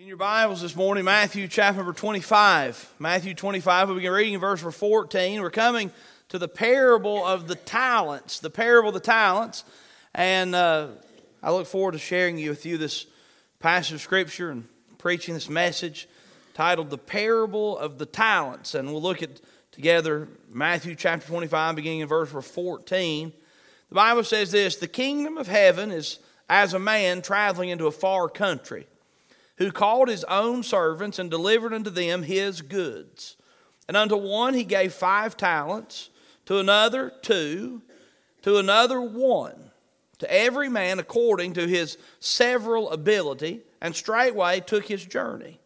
In your Bibles this morning, Matthew chapter number 25. Matthew 25, we'll begin reading in verse number 14. We're coming to the parable of the talents, the parable of the talents. And uh, I look forward to sharing with you this passage of Scripture and preaching this message titled The Parable of the Talents. And we'll look at together Matthew chapter 25, beginning in verse number 14. The Bible says this The kingdom of heaven is as a man traveling into a far country who called his own servants and delivered unto them his goods. And unto one he gave five talents, to another two, to another one, to every man according to his several ability, and straightway took his journey.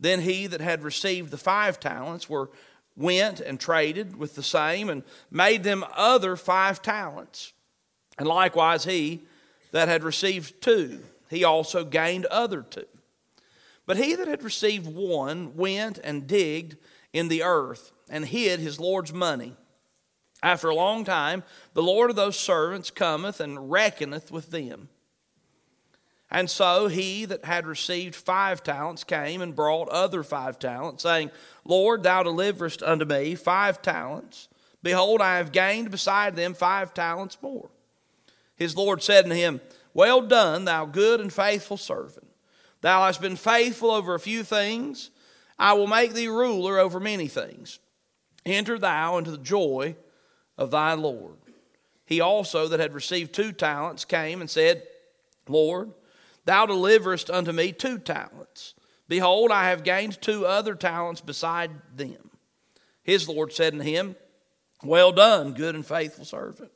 Then he that had received the five talents were went and traded with the same and made them other five talents. And likewise he that had received two, he also gained other two. But he that had received one went and digged in the earth and hid his Lord's money. After a long time, the Lord of those servants cometh and reckoneth with them. And so he that had received five talents came and brought other five talents, saying, Lord, thou deliverest unto me five talents. Behold, I have gained beside them five talents more. His Lord said unto him, Well done, thou good and faithful servant. Thou hast been faithful over a few things. I will make thee ruler over many things. Enter thou into the joy of thy Lord. He also that had received two talents came and said, Lord, thou deliverest unto me two talents. Behold, I have gained two other talents beside them. His Lord said unto him, Well done, good and faithful servant.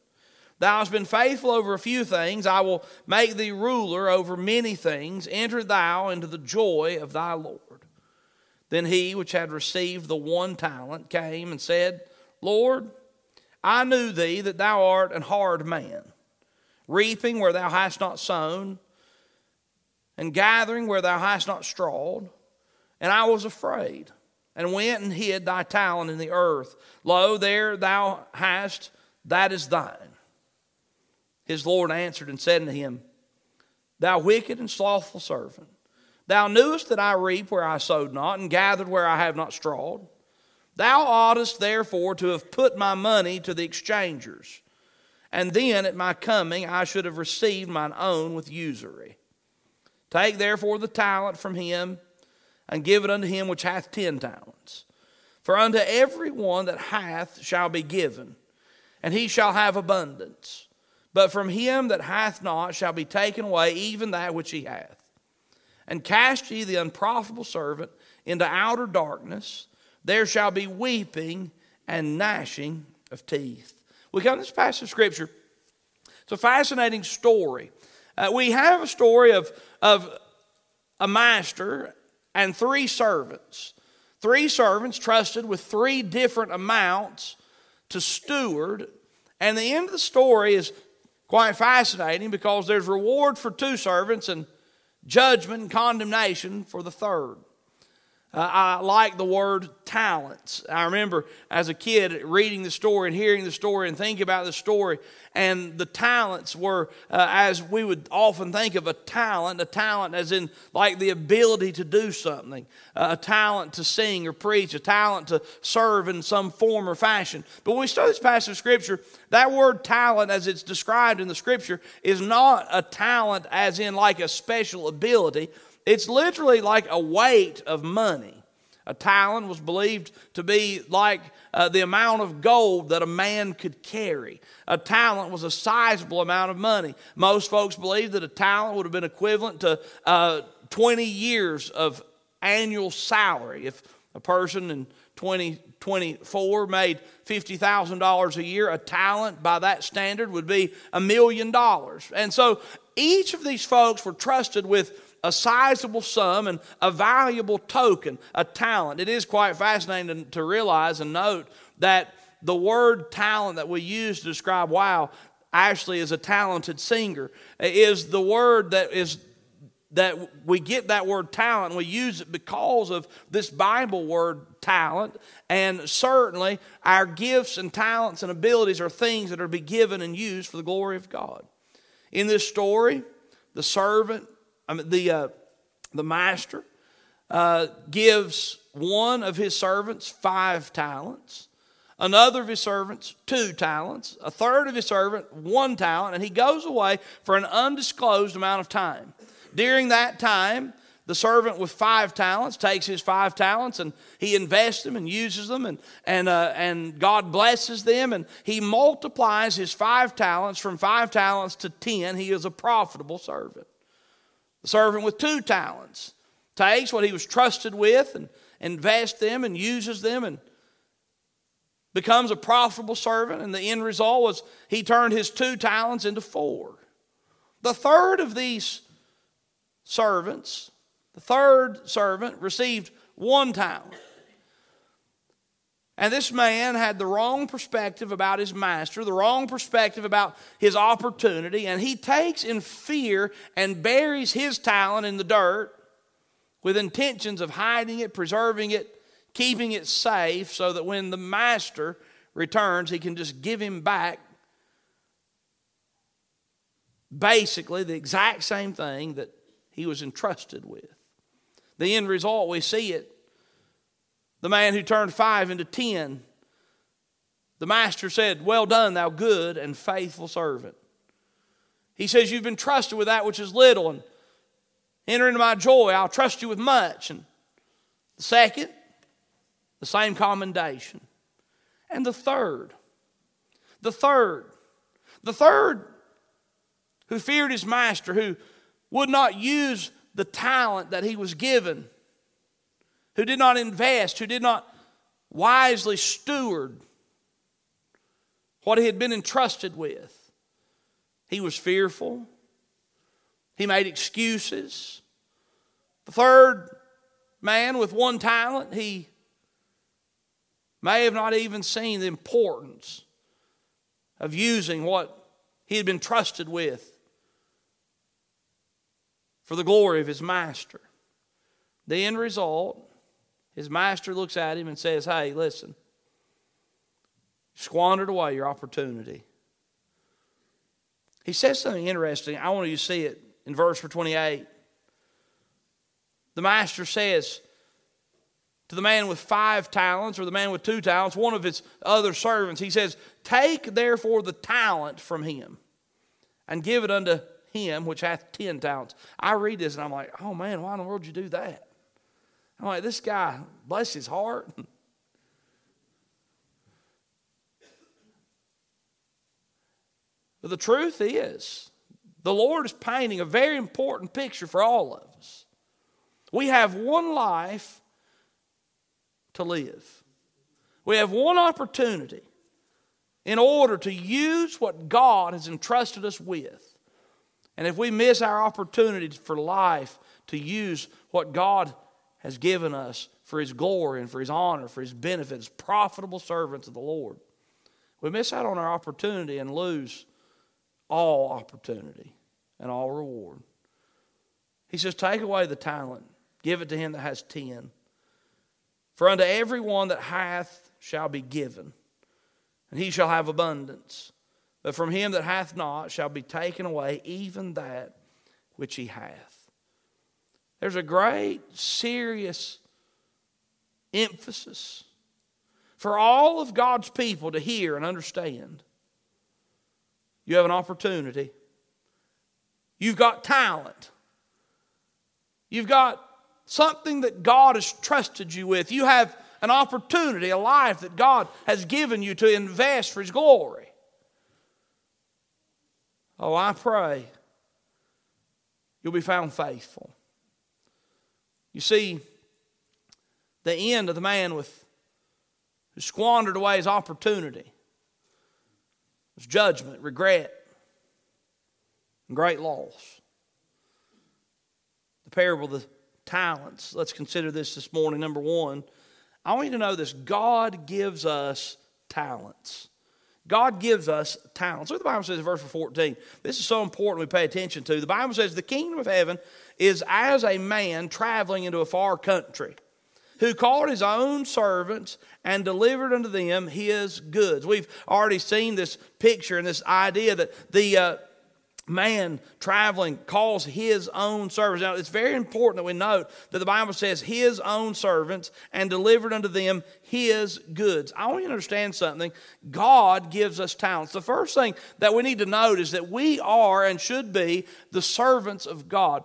Thou hast been faithful over a few things. I will make thee ruler over many things. Enter thou into the joy of thy Lord. Then he which had received the one talent came and said, Lord, I knew thee that thou art an hard man, reaping where thou hast not sown, and gathering where thou hast not strawed. And I was afraid, and went and hid thy talent in the earth. Lo, there thou hast, that is thine. His Lord answered and said unto him, Thou wicked and slothful servant, thou knewest that I reap where I sowed not, and gathered where I have not strawed. Thou oughtest therefore to have put my money to the exchangers, and then at my coming I should have received mine own with usury. Take therefore the talent from him, and give it unto him which hath ten talents. For unto every one that hath shall be given, and he shall have abundance. But from him that hath not shall be taken away even that which he hath. And cast ye the unprofitable servant into outer darkness. There shall be weeping and gnashing of teeth. We come to this passage of Scripture. It's a fascinating story. Uh, we have a story of, of a master and three servants. Three servants trusted with three different amounts to steward. And the end of the story is quite fascinating because there's reward for two servants and judgment and condemnation for the third. Uh, I like the word talents. I remember as a kid reading the story and hearing the story and thinking about the story, and the talents were, uh, as we would often think of a talent, a talent as in like the ability to do something, uh, a talent to sing or preach, a talent to serve in some form or fashion. But when we study this passage of Scripture, that word talent, as it's described in the Scripture, is not a talent as in like a special ability it's literally like a weight of money. A talent was believed to be like uh, the amount of gold that a man could carry. A talent was a sizable amount of money. Most folks believe that a talent would have been equivalent to uh, 20 years of annual salary. If a person in 2024 made $50,000 a year, a talent by that standard would be a million dollars. And so each of these folks were trusted with a sizable sum and a valuable token, a talent. It is quite fascinating to realize and note that the word talent that we use to describe wow Ashley is a talented singer is the word that is that we get that word talent we use it because of this Bible word talent. And certainly our gifts and talents and abilities are things that are to be given and used for the glory of God. In this story, the servant I mean, the, uh, the master uh, gives one of his servants five talents, another of his servants two talents, a third of his servant one talent, and he goes away for an undisclosed amount of time. During that time, the servant with five talents takes his five talents and he invests them and uses them, and, and, uh, and God blesses them, and he multiplies his five talents from five talents to ten. He is a profitable servant. The servant with two talents takes what he was trusted with and invests them and uses them and becomes a profitable servant. And the end result was he turned his two talents into four. The third of these servants, the third servant, received one talent. And this man had the wrong perspective about his master, the wrong perspective about his opportunity, and he takes in fear and buries his talent in the dirt with intentions of hiding it, preserving it, keeping it safe so that when the master returns, he can just give him back basically the exact same thing that he was entrusted with. The end result, we see it. The man who turned five into ten, the master said, Well done, thou good and faithful servant. He says, You've been trusted with that which is little, and enter into my joy. I'll trust you with much. And the second, the same commendation. And the third, the third, the third who feared his master, who would not use the talent that he was given, who did not invest, who did not wisely steward what he had been entrusted with. He was fearful. He made excuses. The third man with one talent, he may have not even seen the importance of using what he had been trusted with for the glory of his master. The end result, his master looks at him and says, Hey, listen, squandered away your opportunity. He says something interesting. I want you to see it in verse 28. The master says to the man with five talents or the man with two talents, one of his other servants, he says, Take therefore the talent from him and give it unto him which hath ten talents. I read this and I'm like, oh man, why in the world would you do that? I'm like, this guy, bless his heart. But the truth is, the Lord is painting a very important picture for all of us. We have one life to live, we have one opportunity in order to use what God has entrusted us with. And if we miss our opportunity for life to use what God has given us for His glory and for His honor, for His benefit, as profitable servants of the Lord, we miss out on our opportunity and lose all opportunity and all reward. He says, Take away the talent, give it to him that has ten. For unto every one that hath shall be given, and he shall have abundance. But from him that hath not shall be taken away even that which he hath. There's a great, serious emphasis for all of God's people to hear and understand. You have an opportunity. You've got talent. You've got something that God has trusted you with. You have an opportunity, a life that God has given you to invest for His glory. Oh, I pray you'll be found faithful. You see, the end of the man with who squandered away his opportunity was judgment, regret, and great loss. The parable of the talents. Let's consider this this morning. Number one, I want you to know this God gives us talents. God gives us talents. What the Bible says in verse 14. This is so important we pay attention to. The Bible says, The kingdom of heaven is as a man traveling into a far country who called his own servants and delivered unto them his goods. We've already seen this picture and this idea that the, uh, man traveling calls his own servants. Now, it's very important that we note that the Bible says his own servants and delivered unto them his goods. I want you to understand something. God gives us talents. The first thing that we need to note is that we are and should be the servants of God.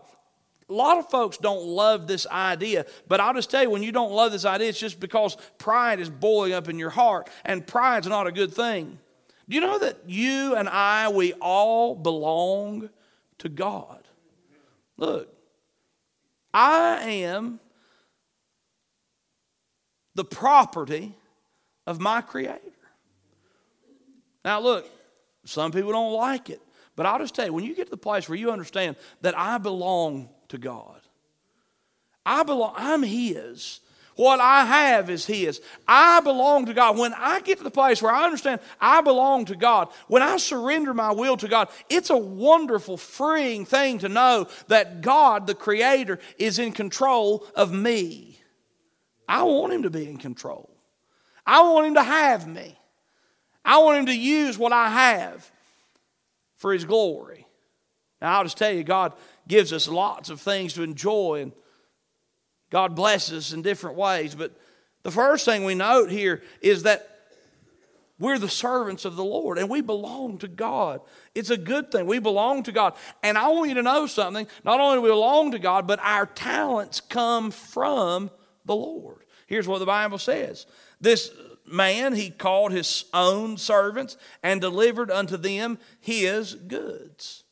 A lot of folks don't love this idea, but I'll just tell you when you don't love this idea, it's just because pride is boiling up in your heart, and pride's not a good thing. Do you know that you and I, we all belong to God? Look, I am the property of my Creator. Now, look, some people don't like it, but I'll just tell you when you get to the place where you understand that I belong to God, I belong, I'm His. What I have is His. I belong to God. When I get to the place where I understand I belong to God, when I surrender my will to God, it's a wonderful, freeing thing to know that God, the Creator, is in control of me. I want Him to be in control. I want Him to have me. I want Him to use what I have for His glory. Now, I'll just tell you, God gives us lots of things to enjoy and God blesses us in different ways. But the first thing we note here is that we're the servants of the Lord and we belong to God. It's a good thing. We belong to God. And I want you to know something. Not only do we belong to God, but our talents come from the Lord. Here's what the Bible says This man, he called his own servants and delivered unto them his goods.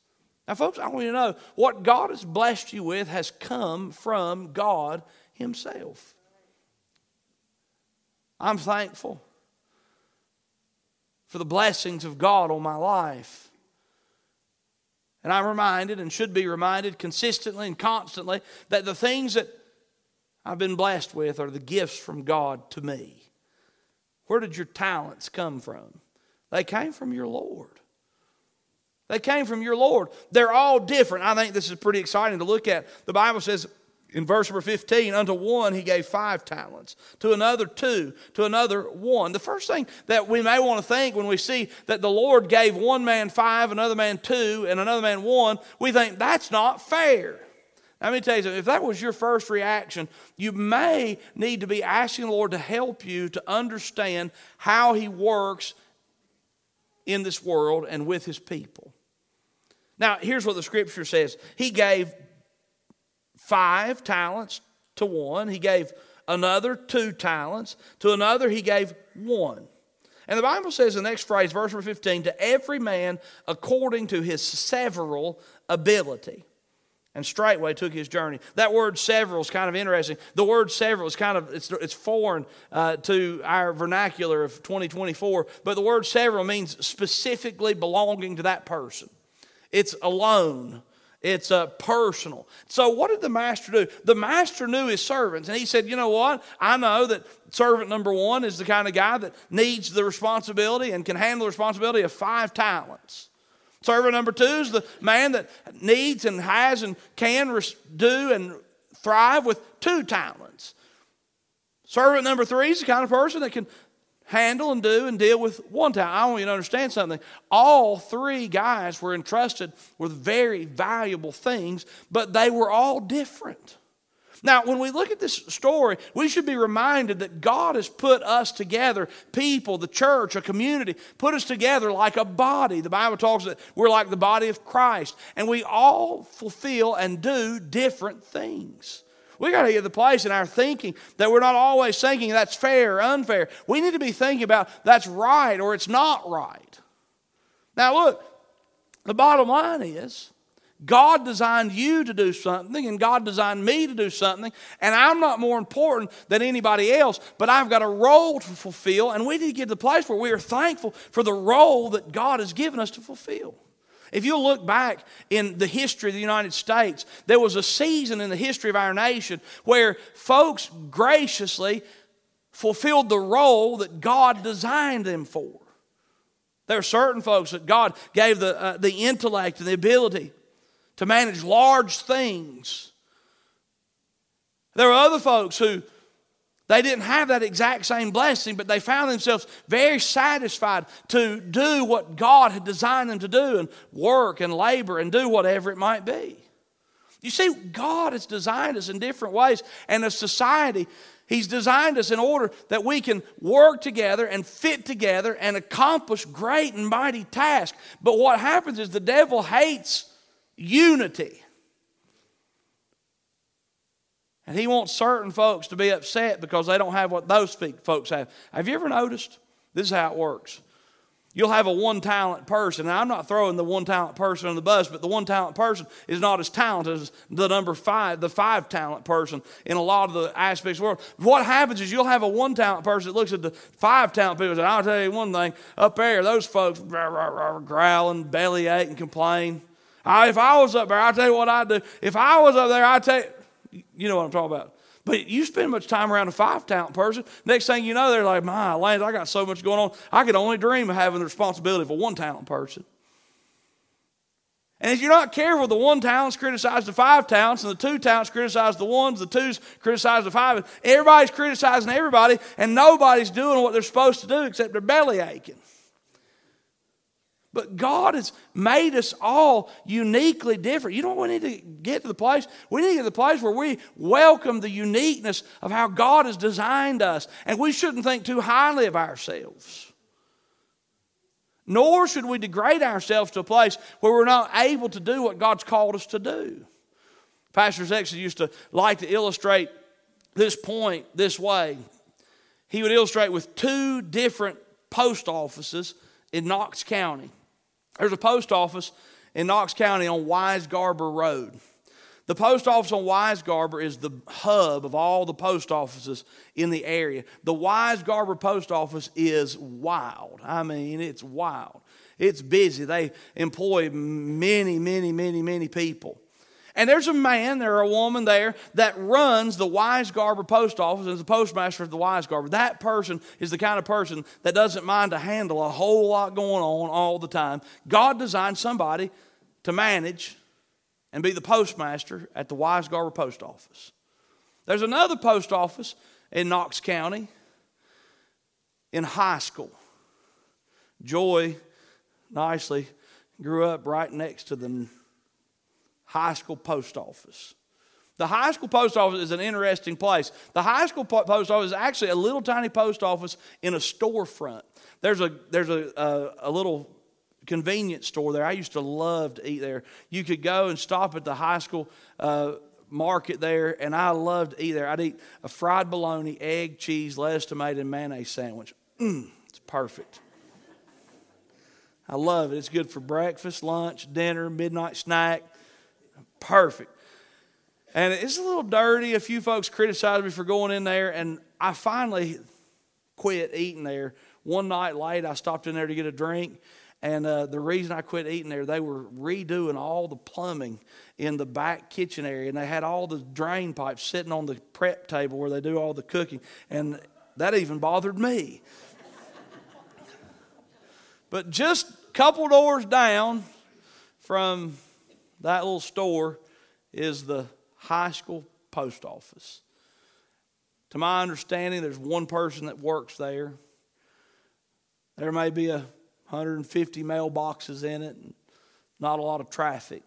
Now, folks, I want you to know what God has blessed you with has come from God Himself. I'm thankful for the blessings of God on my life. And I'm reminded and should be reminded consistently and constantly that the things that I've been blessed with are the gifts from God to me. Where did your talents come from? They came from your Lord. They came from your Lord. They're all different. I think this is pretty exciting to look at. The Bible says in verse number 15, unto one he gave five talents, to another two, to another one. The first thing that we may want to think when we see that the Lord gave one man five, another man two, and another man one, we think that's not fair. Let me tell you. If that was your first reaction, you may need to be asking the Lord to help you to understand how He works in this world and with His people. Now, here's what the scripture says He gave five talents to one, He gave another two talents, to another, He gave one. And the Bible says the next phrase, verse number 15, to every man according to his several ability. And straightway took his journey. That word several is kind of interesting. The word several is kind of, it's, it's foreign uh, to our vernacular of 2024, but the word several means specifically belonging to that person. It's alone. It's uh, personal. So, what did the master do? The master knew his servants, and he said, You know what? I know that servant number one is the kind of guy that needs the responsibility and can handle the responsibility of five talents. Servant number two is the man that needs and has and can do and thrive with two talents. Servant number three is the kind of person that can handle and do and deal with one time. I want you to understand something. All three guys were entrusted with very valuable things, but they were all different. Now, when we look at this story, we should be reminded that God has put us together, people, the church, a community, put us together like a body. The Bible talks that we're like the body of Christ, and we all fulfill and do different things. We got to get the place in our thinking that we're not always thinking that's fair or unfair. We need to be thinking about that's right or it's not right. Now, look, the bottom line is God designed you to do something, and God designed me to do something, and I'm not more important than anybody else, but I've got a role to fulfill, and we need to get to the place where we are thankful for the role that God has given us to fulfill. If you look back in the history of the United States, there was a season in the history of our nation where folks graciously fulfilled the role that God designed them for. There are certain folks that God gave the, uh, the intellect and the ability to manage large things. There are other folks who They didn't have that exact same blessing, but they found themselves very satisfied to do what God had designed them to do and work and labor and do whatever it might be. You see, God has designed us in different ways, and as society, He's designed us in order that we can work together and fit together and accomplish great and mighty tasks. But what happens is the devil hates unity. And he wants certain folks to be upset because they don't have what those folks have. Have you ever noticed? This is how it works. You'll have a one talent person. Now, I'm not throwing the one talent person on the bus, but the one talent person is not as talented as the number five, the five talent person in a lot of the aspects of the world. What happens is you'll have a one talent person that looks at the five talent people and says, I'll tell you one thing, up there, those folks rah, rah, rah, growling, bellyache, and complain. I, if I was up there, I'll tell you what I'd do. If I was up there, I'd tell you, you know what I'm talking about. But you spend much time around a five talent person, next thing you know, they're like, my land, I got so much going on. I could only dream of having the responsibility of a one talent person. And if you're not careful, the one talents criticize the five talents, and the two talents criticize the ones, the twos criticize the five. Everybody's criticizing everybody, and nobody's doing what they're supposed to do except they're belly aching. But God has made us all uniquely different. You know what we need to get to the place? We need to get to the place where we welcome the uniqueness of how God has designed us. And we shouldn't think too highly of ourselves. Nor should we degrade ourselves to a place where we're not able to do what God's called us to do. Pastor Zexon used to like to illustrate this point this way. He would illustrate with two different post offices in Knox County. There's a post office in Knox County on Weisgarber Road. The post office on Weisgarber is the hub of all the post offices in the area. The Weisgarber post office is wild. I mean, it's wild. It's busy. They employ many, many, many, many people. And there's a man there, a woman there that runs the Weisgarber post office and is the postmaster of the Weisgarber. That person is the kind of person that doesn't mind to handle a whole lot going on all the time. God designed somebody to manage and be the postmaster at the Weisgarber post office. There's another post office in Knox County in Heiskell. Joy nicely grew up right next to the Heiskell post office. The Heiskell post office is an interesting place. The Heiskell post office is actually a little tiny post office in a storefront. There's a there's a, a, a little convenience store there. I used to love to eat there. You could go and stop at the Heiskell uh, market there, and I loved to eat there. I'd eat a fried bologna, egg, cheese, lettuce, tomato, and mayonnaise sandwich. Mm, it's perfect. I love it. It's good for breakfast, lunch, dinner, midnight snack. Perfect. And it's a little dirty. A few folks criticized me for going in there, and I finally quit eating there. One night late, I stopped in there to get a drink, and uh, the reason I quit eating there, they were redoing all the plumbing in the back kitchen area, and they had all the drain pipes sitting on the prep table where they do all the cooking, and that even bothered me. but just a couple doors down from that little store is the Heiskell post office. To my understanding, there's one person that works there. There may be a 150 mailboxes in it, and not a lot of traffic.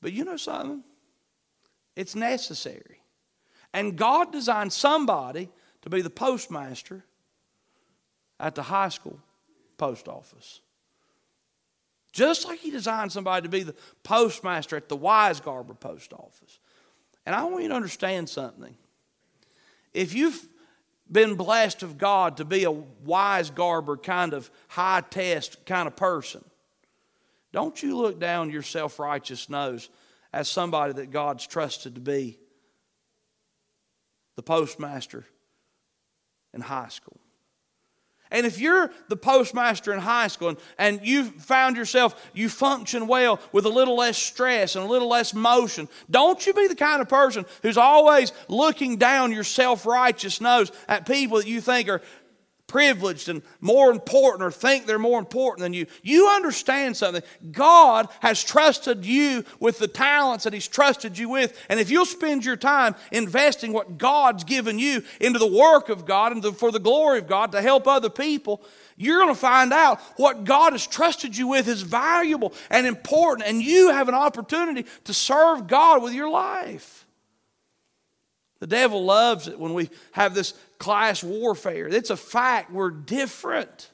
But you know something? It's necessary. And God designed somebody to be the postmaster at the Heiskell post office. Just like he designed somebody to be the postmaster at the Weisgarber post office. And I want you to understand something. If you've been blessed of God to be a Weisgarber kind of high test kind of person, don't you look down your self righteous nose as somebody that God's trusted to be the postmaster in Heiskell. And if you're the postmaster in Heiskell and, and you found yourself, you function well with a little less stress and a little less motion, don't you be the kind of person who's always looking down your self righteous nose at people that you think are privileged and more important or think they're more important than you. You understand something. God has trusted you with the talents that He's trusted you with. And if you'll spend your time investing what God's given you into the work of God and for the glory of God to help other people, you're going to find out what God has trusted you with is valuable and important, and you have an opportunity to serve God with your life. The devil loves it when we have this class warfare. It's a fact, we're different.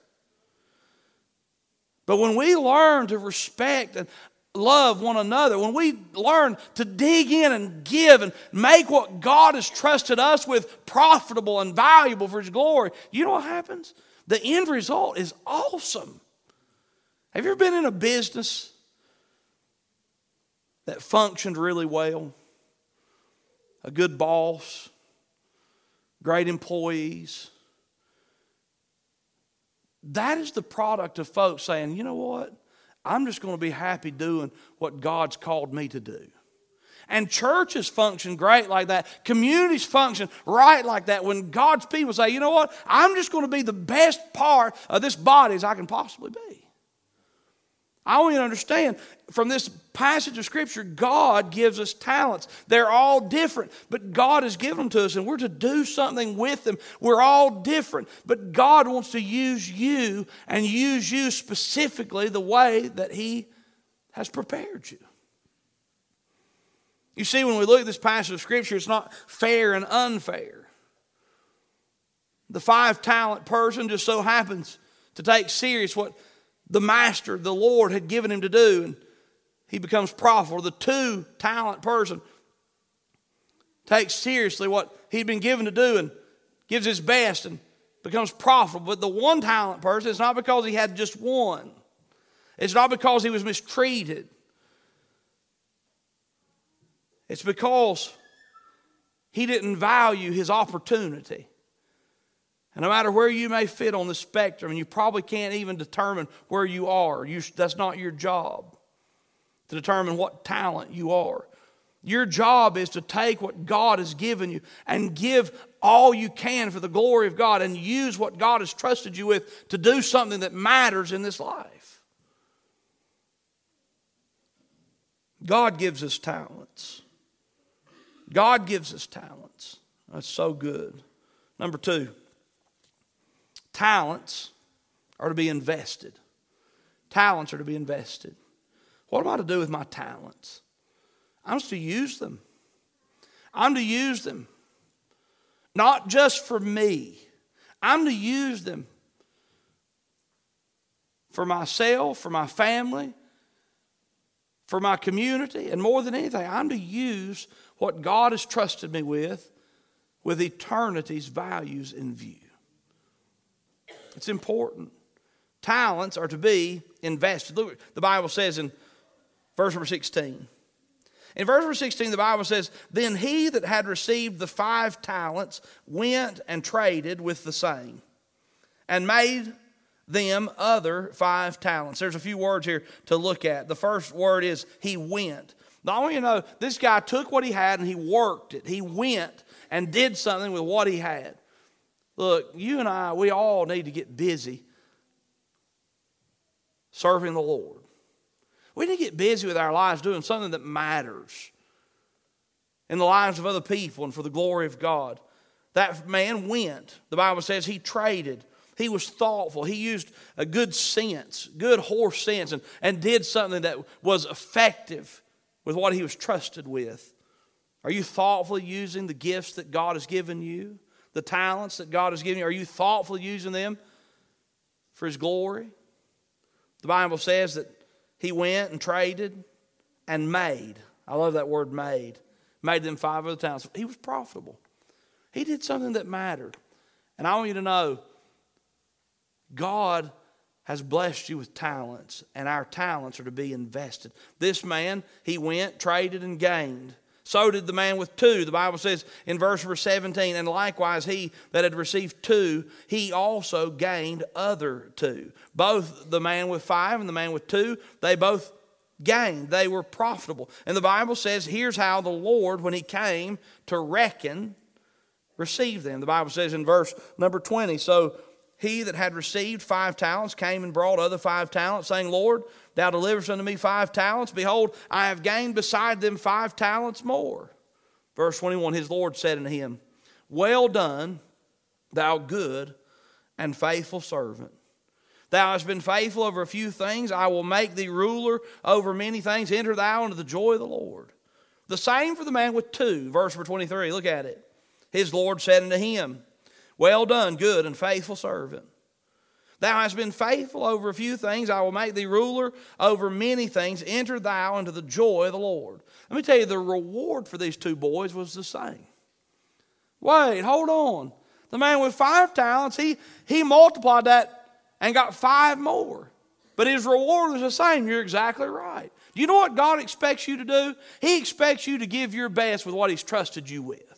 But when we learn to respect and love one another, when we learn to dig in and give and make what God has trusted us with profitable and valuable for His glory, you know what happens? The end result is awesome. Have you ever been in a business that functioned really well? A good boss, great employees. That is the product of folks saying, you know what? I'm just going to be happy doing what God's called me to do. And churches function great like that. Communities function right like that when God's people say, you know what? I'm just going to be the best part of this body as I can possibly be. I want you to understand from this passage of Scripture, God gives us talents. They're all different, but God has given them to us, and we're to do something with them. We're all different, but God wants to use you and use you specifically the way that He has prepared you. You see, when we look at this passage of Scripture, it's not fair and unfair. The five talent person just so happens to take serious what the master, the Lord, had given him to do, and he becomes profitable. The two talent person takes seriously what he'd been given to do and gives his best and becomes profitable. But the one talent person, it's not because he had just one, it's not because he was mistreated. It's because he didn't value his opportunity. And no matter where you may fit on the spectrum, and you probably can't even determine where you are, you, that's not your job to determine what talent you are. Your job is to take what God has given you and give all you can for the glory of God and use what God has trusted you with to do something that matters in this life. God gives us talents. God gives us talents. That's so good. Number two, talents are to be invested. Talents are to be invested. What am I to do with my talents? I'm to use them. I'm to use them not just for me, I'm to use them for myself, for my family, for my community, and more than anything, I'm to use what God has trusted me with, with eternity's values in view. It's important. Talents are to be invested. Look, the Bible says in verse number 16. In verse number 16, the Bible says, Then he that had received the five talents went and traded with the same, and made them other five talents. There's a few words here to look at. The first word is he went. Now, I want you to know this guy took what he had and he worked it. He went and did something with what he had. Look, you and I, we all need to get busy serving the Lord. We need to get busy with our lives doing something that matters in the lives of other people and for the glory of God. That man went. The Bible says he traded. He was thoughtful. He used a good sense, good horse sense, and, and did something that was effective with what he was trusted with. Are you thoughtfully using the gifts that God has given you? The talents that God has given you? Are you thoughtfully using them for his glory? The Bible says that he went and traded and made. I love that word made. Made them five other talents. He was profitable. He did something that mattered. And I want you to know God has blessed you with talents, and our talents are to be invested. This man, he went, traded, and gained. So did the man with two. The Bible says in verse number 17, and likewise he that had received two, he also gained other two. Both the man with five and the man with two, they both gained. They were profitable. And the Bible says, here's how the Lord, when he came to reckon, received them. The Bible says in verse number 20, so he that had received five talents came and brought other five talents, saying, Lord, thou deliverest unto me five talents. Behold, I have gained beside them five talents more. Verse 21 His Lord said unto him, Well done, thou good and faithful servant. Thou hast been faithful over a few things. I will make thee ruler over many things. Enter thou into the joy of the Lord. The same for the man with two. Verse 23. Look at it. His Lord said unto him, Well done, good and faithful servant. Thou hast been faithful over a few things. I will make thee ruler over many things. Enter thou into the joy of the Lord. Let me tell you, the reward for these two boys was the same. Wait, hold on. The man with five talents, he, he multiplied that and got five more. But his reward was the same. You're exactly right. Do you know what God expects you to do? He expects you to give your best with what He's trusted you with.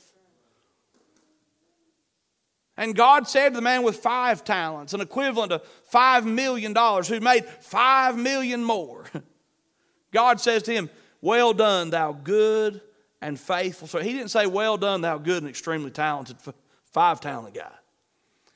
And God said to the man with five talents, an equivalent of five million dollars, who made five million more, God says to him, Well done, thou good and faithful. So he didn't say, Well done, thou good and extremely talented five talent guy.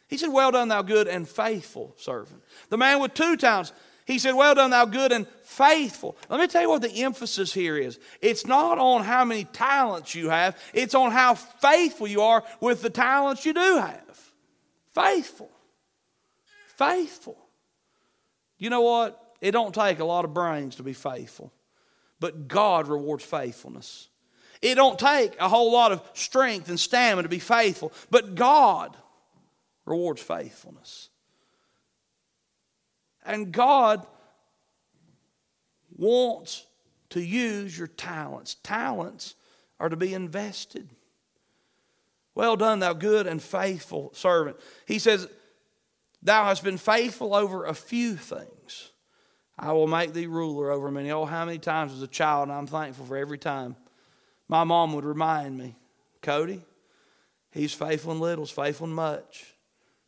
He said, Well done, thou good and faithful servant. The man with two talents, he said, Well done, thou good and faithful. Let me tell you what the emphasis here is. It's not on how many talents you have, it's on how faithful you are with the talents you do have. Faithful. Faithful. You know what? It don't take a lot of brains to be faithful, but God rewards faithfulness. It don't take a whole lot of strength and stamina to be faithful, but God rewards faithfulness. And God wants to use your talents. Talents are to be invested. Well done, thou good and faithful servant. He says, Thou hast been faithful over a few things. I will make thee ruler over many. Oh, how many times as a child, I'm thankful for every time my mom would remind me, Cody, he's faithful in little, he's faithful in much.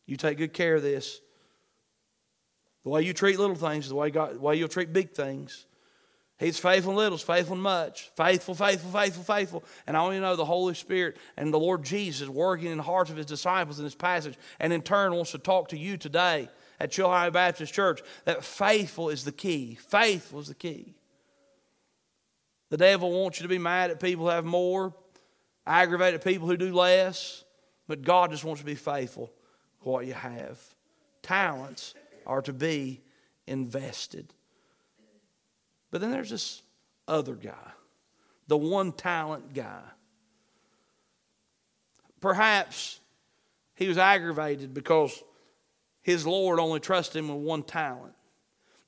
You take good care of this. The way you treat little things is the way, God, the way you'll treat big things. He's faithful in little, faithful in much. Faithful, faithful, faithful, faithful. And I only know the Holy Spirit and the Lord Jesus working in the hearts of his disciples in this passage, and in turn wants to talk to you today at Chilhowee Baptist Church that faithful is the key. Faithful is the key. The devil wants you to be mad at people who have more, aggravated people who do less, but God just wants you to be faithful to what you have. Talents are to be invested. But then there's this other guy, the one talent guy. Perhaps he was aggravated because his Lord only trusted him with one talent.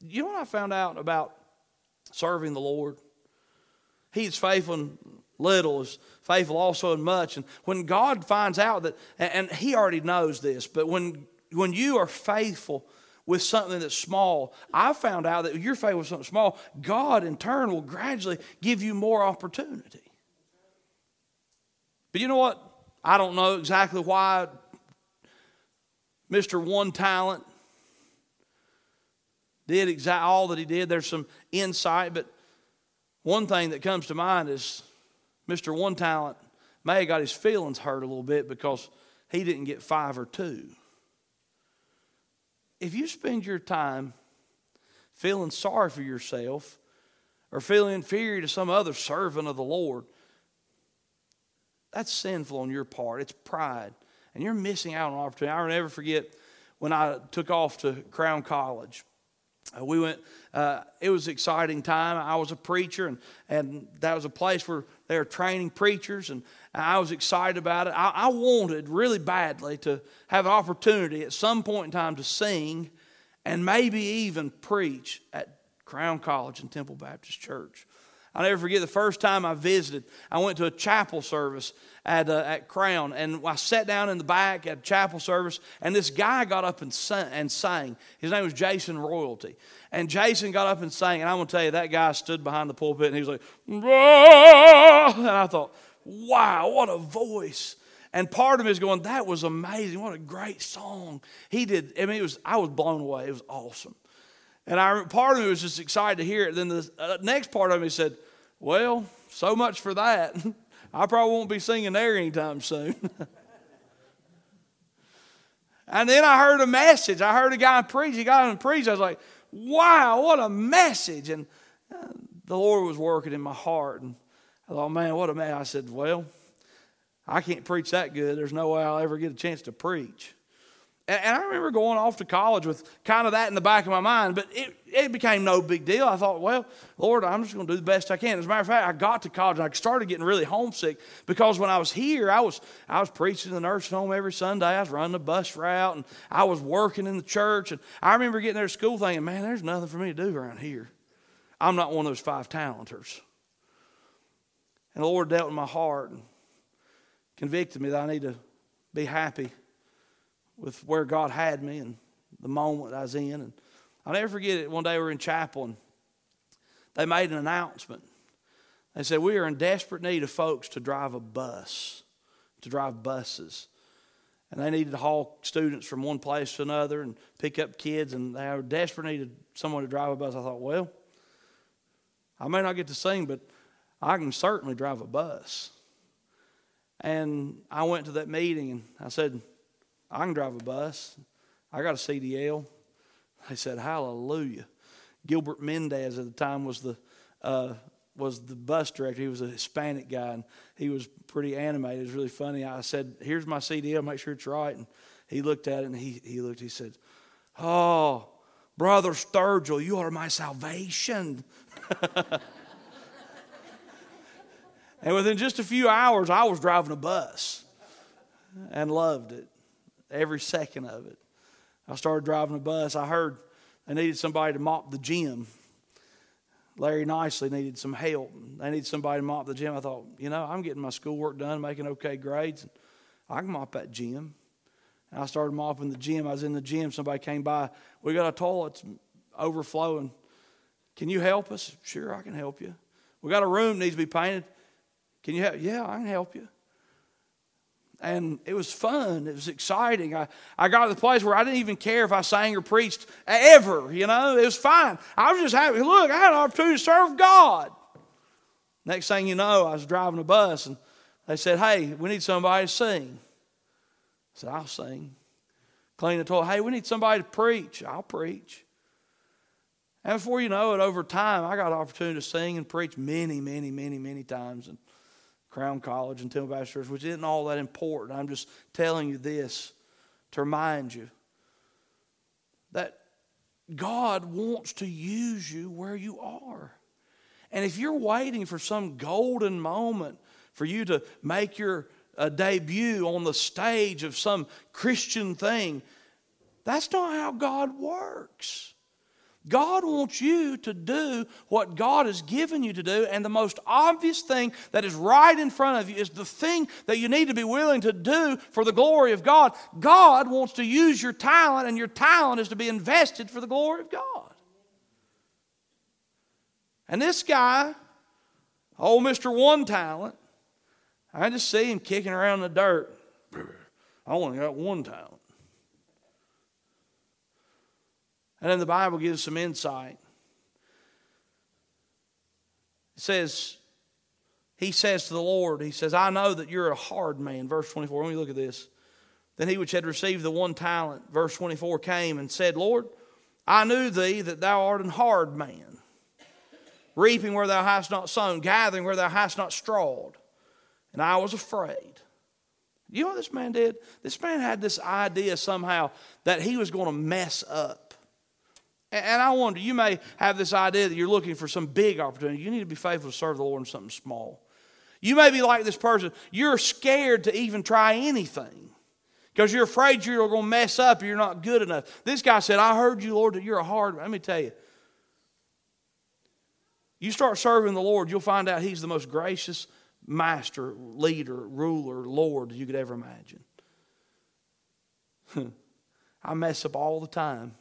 You know what I found out about serving the Lord? He's faithful in little, is faithful also in much. And when God finds out that, and He already knows this, but when, when you are faithful with something that's small, I found out that you're faithful with something small, God in turn will gradually give you more opportunity. But you know what? I don't know exactly why Mr. One Talent did exact all that he did. There's some insight, but one thing that comes to mind is Mr. One Talent may have got his feelings hurt a little bit because he didn't get five or two. If you spend your time feeling sorry for yourself or feeling inferior to some other servant of the Lord, that's sinful on your part. It's pride. And you're missing out on opportunity. I'll never forget when I took off to Crown College. Uh, we went, uh, it was an exciting time. I was a preacher, and, and that was a place where they were training preachers, and I was excited about it. I, I wanted really badly to have an opportunity at some point in time to sing and maybe even preach at Crown College and Temple Baptist Church. I'll never forget the first time I visited. I went to a chapel service at, uh, at Crown, and I sat down in the back at chapel service, and this guy got up and, sang, and sang. His name was Jason Royalty. And Jason got up and sang, and I'm going to tell you, that guy stood behind the pulpit, and he was like, and I thought, wow, what a voice. And part of me is going, that was amazing. What a great song. He did, I mean, it was, I was blown away. It was awesome. And I, part of me was just excited to hear it. Then the uh, next part of me said, Well, so much for that. I probably won't be singing there anytime soon. And then I heard a message. I heard a guy preach. He got on and preached. I was like, wow, what a message. And uh, the Lord was working in my heart. And I thought, man, what a man. I said, well, I can't preach that good. There's no way I'll ever get a chance to preach. And, and I remember going off to college with kind of that in the back of my mind, but it, it became no big deal. I thought, well, Lord, I'm just going to do the best I can. As a matter of fact, I got to college and I started getting really homesick because when I was here, I was, I was preaching in the nursing home every Sunday. I was running the bus route and I was working in the church. And I remember getting there to school thinking, man, there's nothing for me to do around here. I'm not one of those five talenters. And the Lord dealt with my heart and convicted me that I need to be happy with where God had me and the moment I was in. And I'll never forget it. One day we were in chapel and they made an announcement. They said, We are in desperate need of folks to drive a bus, to drive buses. And they needed to haul students from one place to another and pick up kids, and they were desperate needed someone to drive a bus. I thought, well, I may not get to sing, but I can certainly drive a bus. And I went to that meeting and I said, I can drive a bus. I got a CDL. They said, Hallelujah. Gilbert Mendez at the time was the uh, was the bus director. He was a Hispanic guy, and he was pretty animated. It was really funny. I said, "Here's my CDL. Make sure it's right." And he looked at it, and he he looked. He said, "Oh, brother Sturgill, you are my salvation." and within just a few hours, I was driving a bus and loved it every second of it. I started driving a bus. I heard they needed somebody to mop the gym. Larry Nicely needed some help. They needed somebody to mop the gym. I thought, you know, I'm getting my schoolwork done, making okay grades. I can mop that gym. And I started mopping the gym. I was in the gym. Somebody came by. We got a toilet overflowing. Can you help us? Sure, I can help you. We got a room needs to be painted. Can you help? Yeah, I can help you and it was fun. It was exciting. I, I got to the place where I didn't even care if I sang or preached ever, you know, it was fine. I was just happy. Look, I had an opportunity to serve God. Next thing you know, I was driving a bus and they said, Hey, we need somebody to sing. I said, I'll sing. Clean the toilet. Hey, we need somebody to preach. I'll preach. And before you know it, over time, I got an opportunity to sing and preach many, many, many, many times. And Crown College and Temple Baptist Church, which isn't all that important. I'm just telling you this to remind you that God wants to use you where you are. And if you're waiting for some golden moment for you to make your uh, debut on the stage of some Christian thing, that's not how God works. God wants you to do what God has given you to do, and the most obvious thing that is right in front of you is the thing that you need to be willing to do for the glory of God. God wants to use your talent, and your talent is to be invested for the glory of God. And this guy, old Mr. One Talent, I just see him kicking around in the dirt. I only got one talent. And then the Bible gives some insight. It says, He says to the Lord, He says, I know that you're a hard man. Verse 24, let me look at this. Then he which had received the one talent, verse 24, came and said, Lord, I knew thee that thou art an hard man, reaping where thou hast not sown, gathering where thou hast not strawed. And I was afraid. You know what this man did? This man had this idea somehow that he was going to mess up. And I wonder, you may have this idea that you're looking for some big opportunity. You need to be faithful to serve the Lord in something small. You may be like this person, you're scared to even try anything because you're afraid you're going to mess up you're not good enough. This guy said, I heard you, Lord, that you're a hard man. Let me tell you, you start serving the Lord, you'll find out He's the most gracious master, leader, ruler, Lord you could ever imagine. I mess up all the time.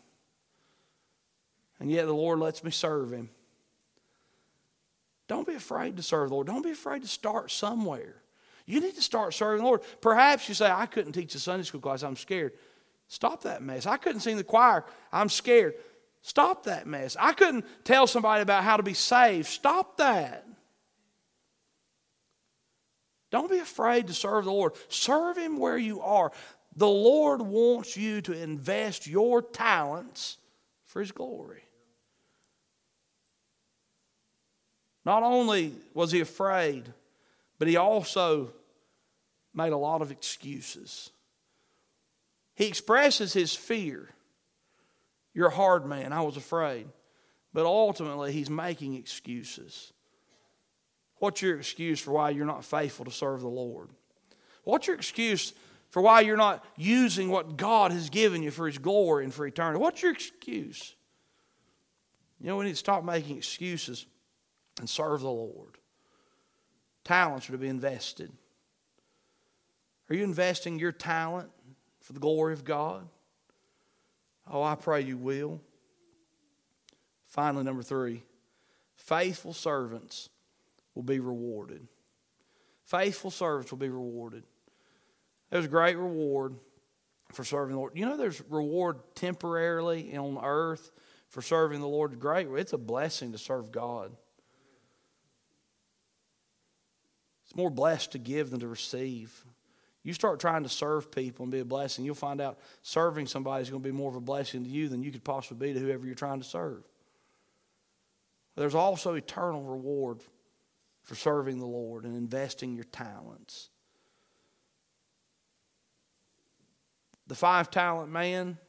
And yet the Lord lets me serve Him. Don't be afraid to serve the Lord. Don't be afraid to start somewhere. You need to start serving the Lord. Perhaps you say, I couldn't teach a Sunday school class, I'm scared. Stop that mess. I couldn't sing the choir, I'm scared. Stop that mess. I couldn't tell somebody about how to be saved. Stop that. Don't be afraid to serve the Lord. Serve Him where you are. The Lord wants you to invest your talents for His glory. Not only was he afraid, but he also made a lot of excuses. He expresses his fear. You're a hard man. I was afraid. But ultimately, he's making excuses. What's your excuse for why you're not faithful to serve the Lord? What's your excuse for why you're not using what God has given you for His glory and for eternity? What's your excuse? You know, we need to stop making excuses and serve the Lord. Talents are to be invested. Are you investing your talent for the glory of God? Oh, I pray you will. Finally, number three faithful servants will be rewarded. Faithful servants will be rewarded. There's a great reward for serving the Lord. You know, there's reward temporarily on earth for serving the Lord. Great. It's a blessing to serve God. It's more blessed to give than to receive. You start trying to serve people and be a blessing, you'll find out serving somebody is going to be more of a blessing to you than you could possibly be to whoever you're trying to serve. There's also eternal reward for serving the Lord and investing your talents. The five talent man,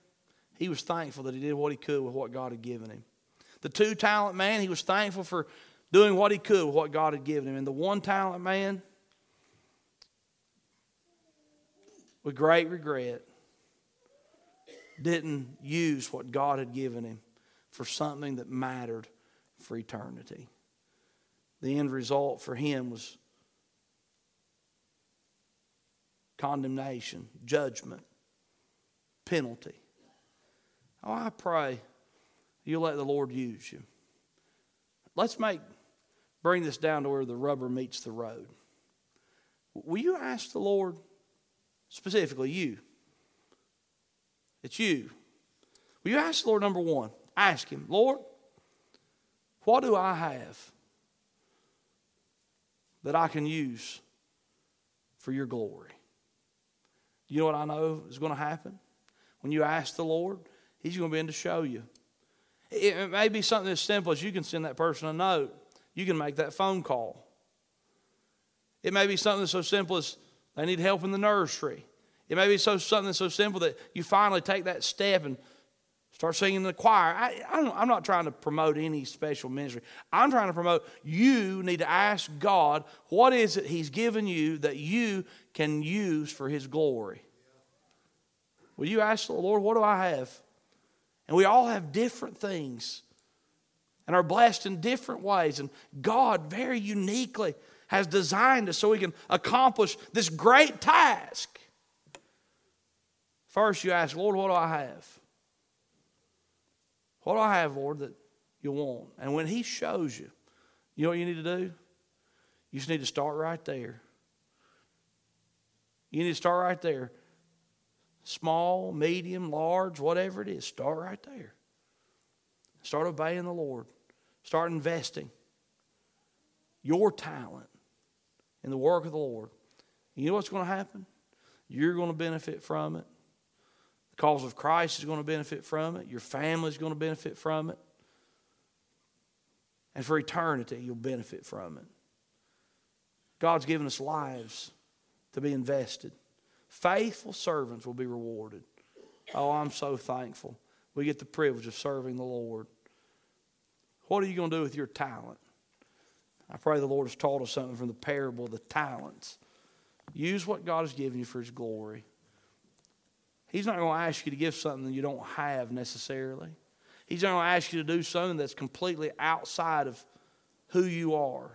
he was thankful that he did what he could with what God had given him. The two talent man, he was thankful for doing what he could with what God had given him. And the one talent man, with great regret, didn't use what God had given him for something that mattered for eternity. The end result for him was condemnation, judgment, penalty. Oh, I pray you'll let the Lord use you. Let's make bring this down to where the rubber meets the road. Will you ask the Lord, specifically you? It's you. Will you ask the Lord, number one? Ask Him, Lord, what do I have that I can use for your glory? You know what I know is going to happen? When you ask the Lord, He's going to begin to show you. It may be something as simple as you can send that person a note you can make that phone call. It may be something so simple as they need help in the nursery. It may be so something so simple that you finally take that step and start singing in the choir. I, am not trying to promote any special ministry. I'm trying to promote you need to ask God what is it He's given you that you can use for His glory. Will you ask the Lord, what do I have? And we all have different things and are blessed in different ways. And God, very uniquely, has designed us so we can accomplish this great task. First, you ask, Lord, what do I have? What do I have, Lord, that you want? And when He shows you, you know what you need to do? You just need to start right there. You need to start right there. Small, medium, large, whatever it is, start right there. Start obeying the Lord. Start investing your talent in the work of the Lord. You know what's going to happen? You're going to benefit from it. The cause of Christ is going to benefit from it. Your family is going to benefit from it. And for eternity, you'll benefit from it. God's given us lives to be invested. Faithful servants will be rewarded. Oh, I'm so thankful. We get the privilege of serving the Lord. What are you going to do with your talent? I pray the Lord has taught us something from the parable of the talents. Use what God has given you for His glory. He's not going to ask you to give something that you don't have necessarily. He's not going to ask you to do something that's completely outside of who you are.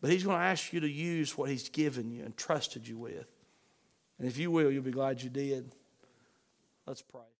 But He's going to ask you to use what He's given you and trusted you with. And if you will, you'll be glad you did. Let's pray.